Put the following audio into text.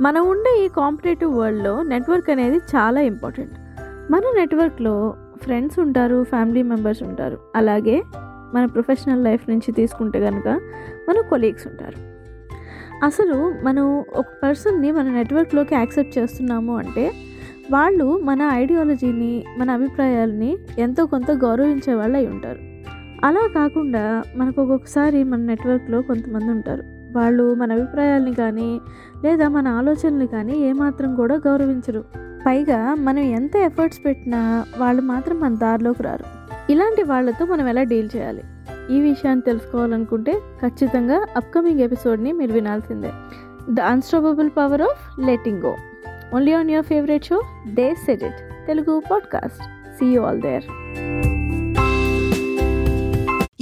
మనం ఉండే ఈ కాంపిటేటివ్ వరల్డ్లో నెట్వర్క్ అనేది చాలా ఇంపార్టెంట్. మన నెట్వర్క్లో ఫ్రెండ్స్ ఉంటారు ఫ్యామిలీ మెంబర్స్ ఉంటారు. అలాగే మన ప్రొఫెషనల్ లైఫ్ నుంచి తీసుకుంటే కనుక మన కొలీగ్స్ ఉంటారు. అసలు మనం ఒక పర్సన్ని మన నెట్వర్క్లోకి యాక్సెప్ట్ చేస్తున్నాము అంటే వాళ్ళు మన ఐడియాలజీని మన అభిప్రాయాలని ఎంతో కొంత గౌరవించే వాళ్ళు అయి ఉంటారు. అలా కాకుండా మనకు ఒక్కొక్కసారి మన నెట్వర్క్లో కొంతమంది ఉంటారు. వాళ్ళు మన అభిప్రాయాల్ని కానీ లేదా మన ఆలోచనల్ని కానీ ఏమాత్రం కూడా గౌరవించరు. పైగా మనం ఎంత ఎఫర్ట్స్ పెట్టినా వాళ్ళు మాత్రం మన దారిలోకి రారు. ఇలాంటి వాళ్ళతో మనం ఎలా డీల్ చేయాలి? ఈ విషయాన్ని తెలుసుకోవాలనుకుంటే ఖచ్చితంగా అప్కమింగ్ ఎపిసోడ్ని మీరు వినాల్సిందే. The unstoppable power of letting go only on your favourite show the సెజెట్ Telugu podcast see you all there